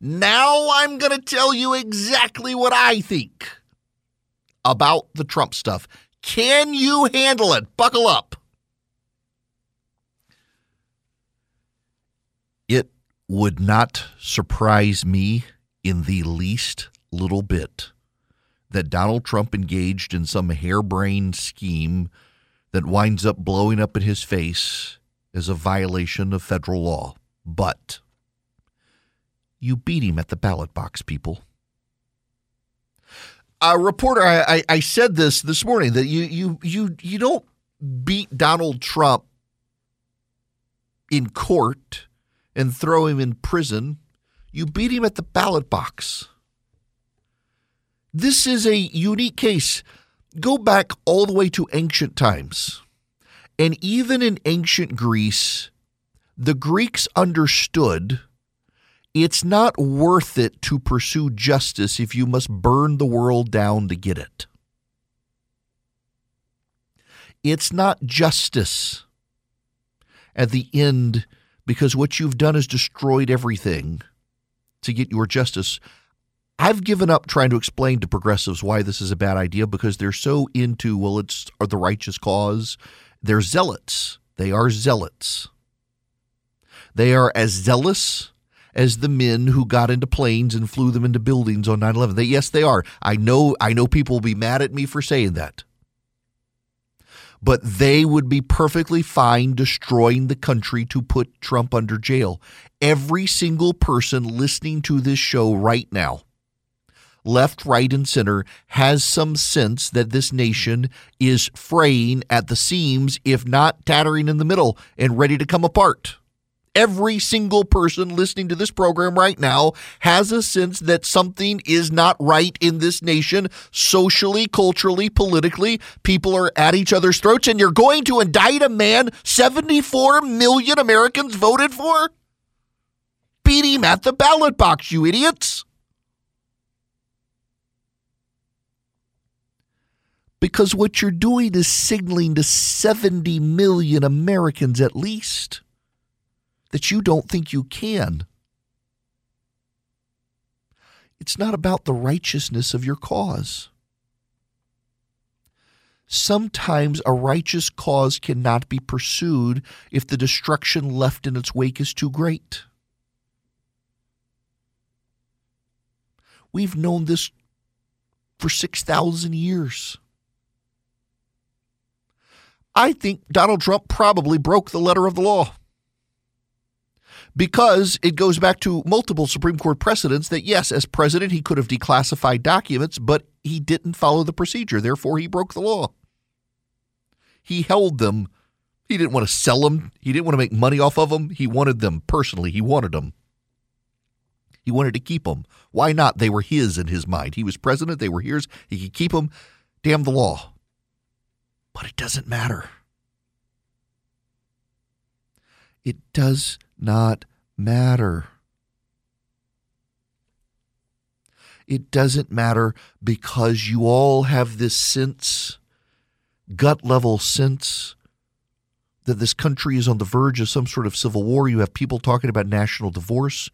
Now I'm going to tell you exactly what I think about the Trump stuff. Can you handle it? Buckle up. It would not surprise me in the least little bit that Donald Trump engaged in some harebrained scheme that winds up blowing up in his face as a violation of federal law. But you beat him at the ballot box, people. A reporter, I, I, I said this this morning that you you you you don't beat Donald Trump in court and throw him in prison. You beat him at the ballot box. This is a unique case. Go back all the way to ancient times. And even in ancient Greece, the Greeks understood it's not worth it to pursue justice if you must burn the world down to get it. It's not justice at the end because what you've done is destroyed everything to get your justice. I've given up trying to explain to progressives why this is a bad idea because they're so into, well, it's the righteous cause. They're zealots. They are zealots. They are as zealous as the men who got into planes and flew them into buildings on 9/11. They, yes, they are. I know I know people will be mad at me for saying that. But they would be perfectly fine destroying the country to put Trump under jail. Every single person listening to this show right now, left, right, and center, has some sense that this nation is fraying at the seams, if not tattering in the middle and ready to come apart. Every single person listening to this program right now has a sense that something is not right in this nation, socially, culturally, politically. People are at each other's throats, and you're going to indict a man 74 million Americans voted for? Beat him at the ballot box, you idiots. Because what you're doing is signaling to 70 million Americans at least that you don't think you can. It's not about the righteousness of your cause. Sometimes a righteous cause cannot be pursued if the destruction left in its wake is too great. We've known this for 6,000 years. I think Donald Trump probably broke the letter of the law because it goes back to multiple Supreme Court precedents that, yes, as president, he could have declassified documents, but he didn't follow the procedure. Therefore, he broke the law. He held them. He didn't want to sell them. He didn't want to make money off of them. He wanted them personally. He wanted them. He wanted to keep them. Why not? They were his in his mind. He was president. They were his. He could keep them. Damn the law. But it doesn't matter. It does not matter. It doesn't matter because you all have this sense, gut level sense, that this country is on the verge of some sort of civil war. You have people talking about national divorce.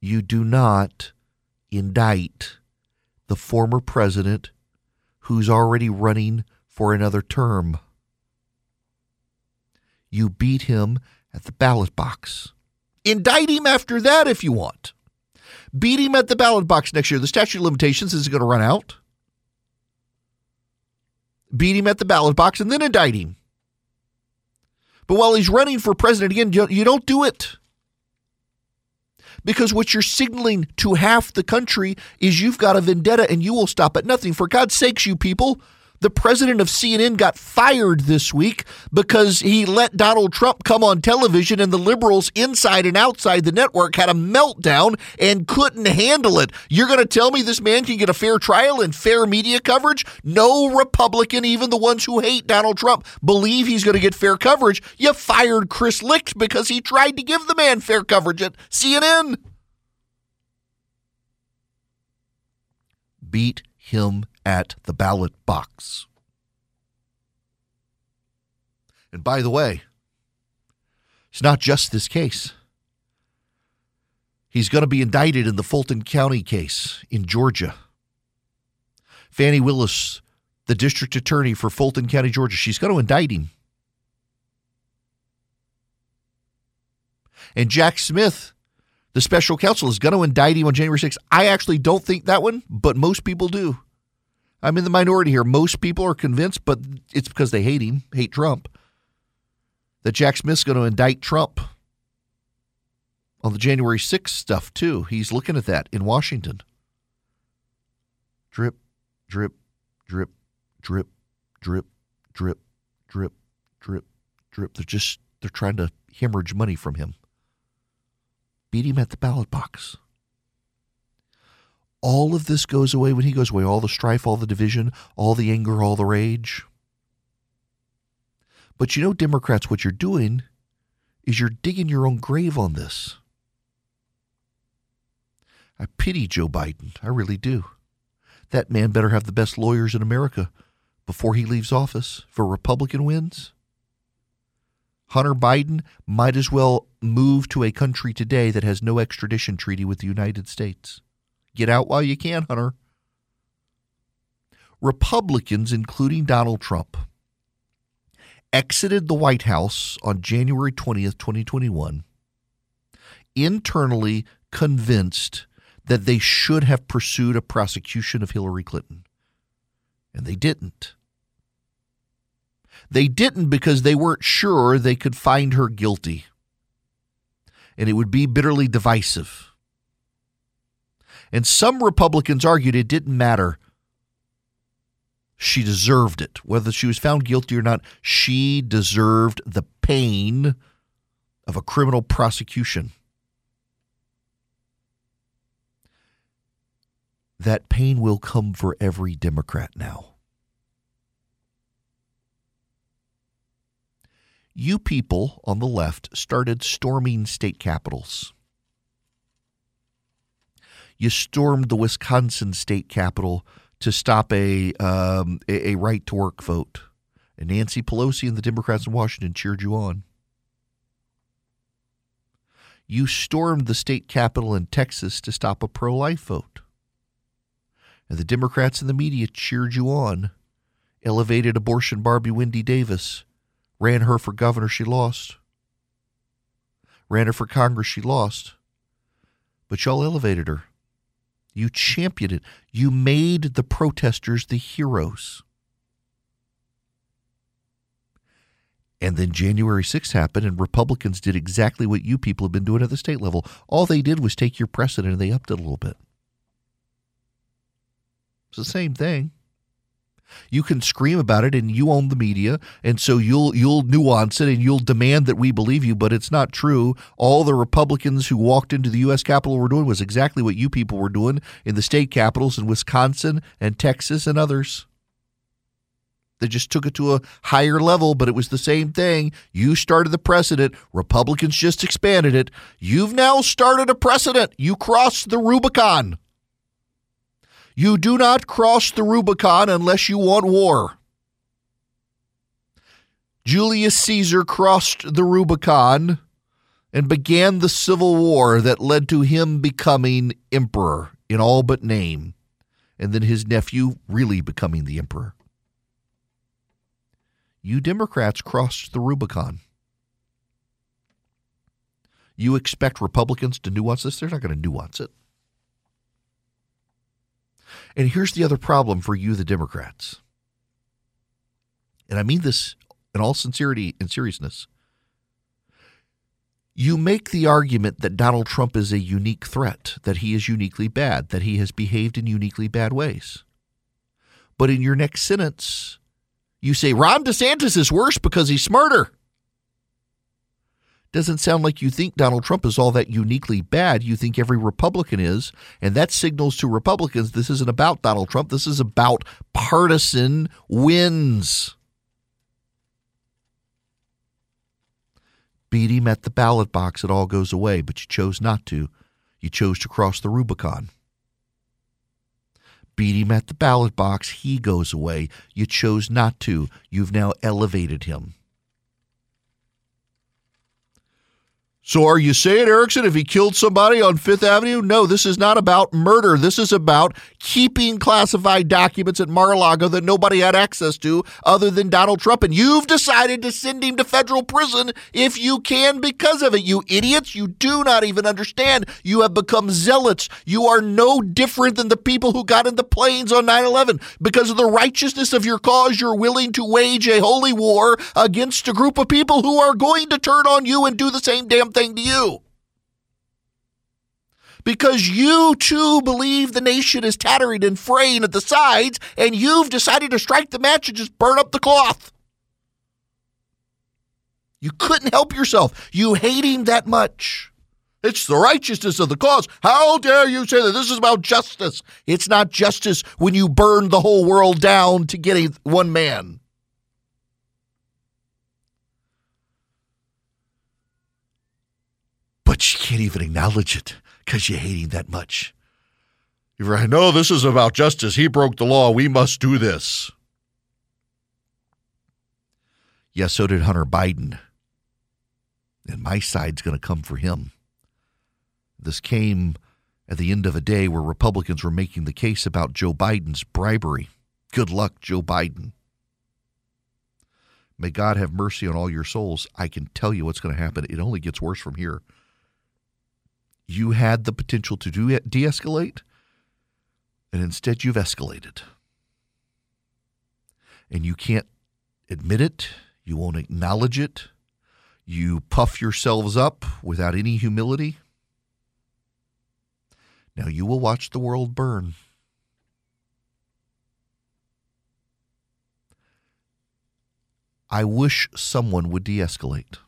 You do not indict the former president who's already running for another term you beat him at the ballot box. Indict him after that if you want. Beat him at the ballot box next year. The statute of limitations is going to run out. Beat him at the ballot box and then indict him. But while he's running for president again, you don't do it. Because what you're signaling to half the country is you've got a vendetta and you will stop at nothing. For God's sakes, you people, the president of CNN got fired this week because he let Donald Trump come on television and the liberals inside and outside the network had a meltdown and couldn't handle it. You're going to tell me this man can get a fair trial and fair media coverage? No Republican, even the ones who hate Donald Trump, believe he's going to get fair coverage. You fired Chris Licht because he tried to give the man fair coverage at CNN. Beat him at the ballot box. And by the way, it's not just this case. He's going to be indicted in the Fulton County case in Georgia. Fani Willis, the district attorney for Fulton County, Georgia, she's going to indict him. And Jack Smith, the special counsel, is going to indict him on January 6th. I actually don't think that one, but most people do. I'm in the minority here. Most people are convinced, but it's because they hate him, hate Trump, that Jack Smith's going to indict Trump on the January 6th stuff, too. He's looking at that in Washington. Drip, drip, drip, drip, drip, drip, drip, drip, drip. They're just, they're trying to hemorrhage money from him. Beat him at the ballot box all of this goes away when he goes away all the strife, all the division, all the anger, all the rage. But you know, Democrats, what you're doing is you're digging your own grave on this. I pity Joe Biden. I really do. That man better have the best lawyers in America before he leaves office for Republican wins. Hunter Biden might as well move to a country today that has no extradition treaty with the United States. Get out while you can, Hunter. Republicans, including Donald Trump, exited the White House on January 20th, 2021, internally convinced that they should have pursued a prosecution of Hillary Clinton. And they didn't. They didn't because they weren't sure they could find her guilty. And it would be bitterly divisive. And some Republicans argued it didn't matter. She deserved it. Whether she was found guilty or not, she deserved the pain of a criminal prosecution. That pain will come for every Democrat now. You people on the left started storming state capitols you stormed the Wisconsin state capitol to stop a um, a, right to work vote. And Nancy Pelosi and the Democrats in Washington cheered you on. You stormed the state capitol in Texas to stop a pro life vote. And the Democrats and the media cheered you on, elevated abortion Barbie Wendy Davis, ran her for governor, she lost. Ran her for Congress, she lost. But y'all elevated her. You championed it. You made the protesters the heroes. And then January 6th happened, and Republicans did exactly what you people have been doing at the state level. All they did was take your precedent and they upped it a little bit. It's the same thing. You can scream about it and you own the media and so you'll you'll nuance it and you'll demand that we believe you but it's not true. All the Republicans who walked into the US Capitol were doing was exactly what you people were doing in the state capitols in Wisconsin and Texas and others. They just took it to a higher level, but it was the same thing. You started the precedent. Republicans just expanded it. You've now started a precedent. You crossed the Rubicon. You do not cross the Rubicon unless you want war. Julius Caesar crossed the Rubicon and began the civil war that led to him becoming emperor in all but name, and then his nephew really becoming the emperor. You Democrats crossed the Rubicon. You expect Republicans to nuance this? They're not going to nuance it. And here's the other problem for you, the Democrats. And I mean this in all sincerity and seriousness. You make the argument that Donald Trump is a unique threat, that he is uniquely bad, that he has behaved in uniquely bad ways. But in your next sentence, you say Ron DeSantis is worse because he's smarter. Doesn't sound like you think Donald Trump is all that uniquely bad. You think every Republican is. And that signals to Republicans this isn't about Donald Trump. This is about partisan wins. Beat him at the ballot box, it all goes away, but you chose not to. You chose to cross the Rubicon. Beat him at the ballot box, he goes away. You chose not to. You've now elevated him. So are you saying, Erickson, if he killed somebody on Fifth Avenue? No, this is not about murder. This is about keeping classified documents at Mar-a-Lago that nobody had access to other than Donald Trump. And you've decided to send him to federal prison if you can because of it. You idiots, you do not even understand. You have become zealots. You are no different than the people who got in the planes on 9-11. Because of the righteousness of your cause, you're willing to wage a holy war against a group of people who are going to turn on you and do the same damn thing to you. Because you too believe the nation is tattering and fraying at the sides, and you've decided to strike the match and just burn up the cloth. You couldn't help yourself. You hate him that much. It's the righteousness of the cause. How dare you say that this is about justice? It's not justice when you burn the whole world down to get a, one man. But you can't even acknowledge it because you hate him that much. You're right. No, this is about justice. He broke the law. We must do this. Yes, so did Hunter Biden. And my side's going to come for him. This came at the end of a day where Republicans were making the case about Joe Biden's bribery. Good luck, Joe Biden. May God have mercy on all your souls. I can tell you what's going to happen. It only gets worse from here you had the potential to de escalate, and instead you've escalated. And you can't admit it, you won't acknowledge it, you puff yourselves up without any humility. Now you will watch the world burn. I wish someone would de escalate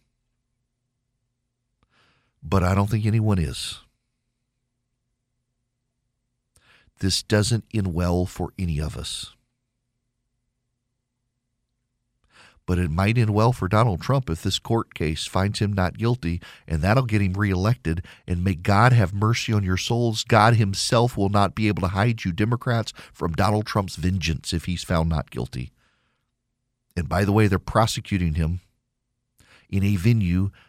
but I don't think anyone is. This doesn't end well for any of us. But it might end well for Donald Trump if this court case finds him not guilty, and that'll get him reelected. And may God have mercy on your souls. God Himself will not be able to hide you, Democrats, from Donald Trump's vengeance if he's found not guilty. And by the way, they're prosecuting him in a venue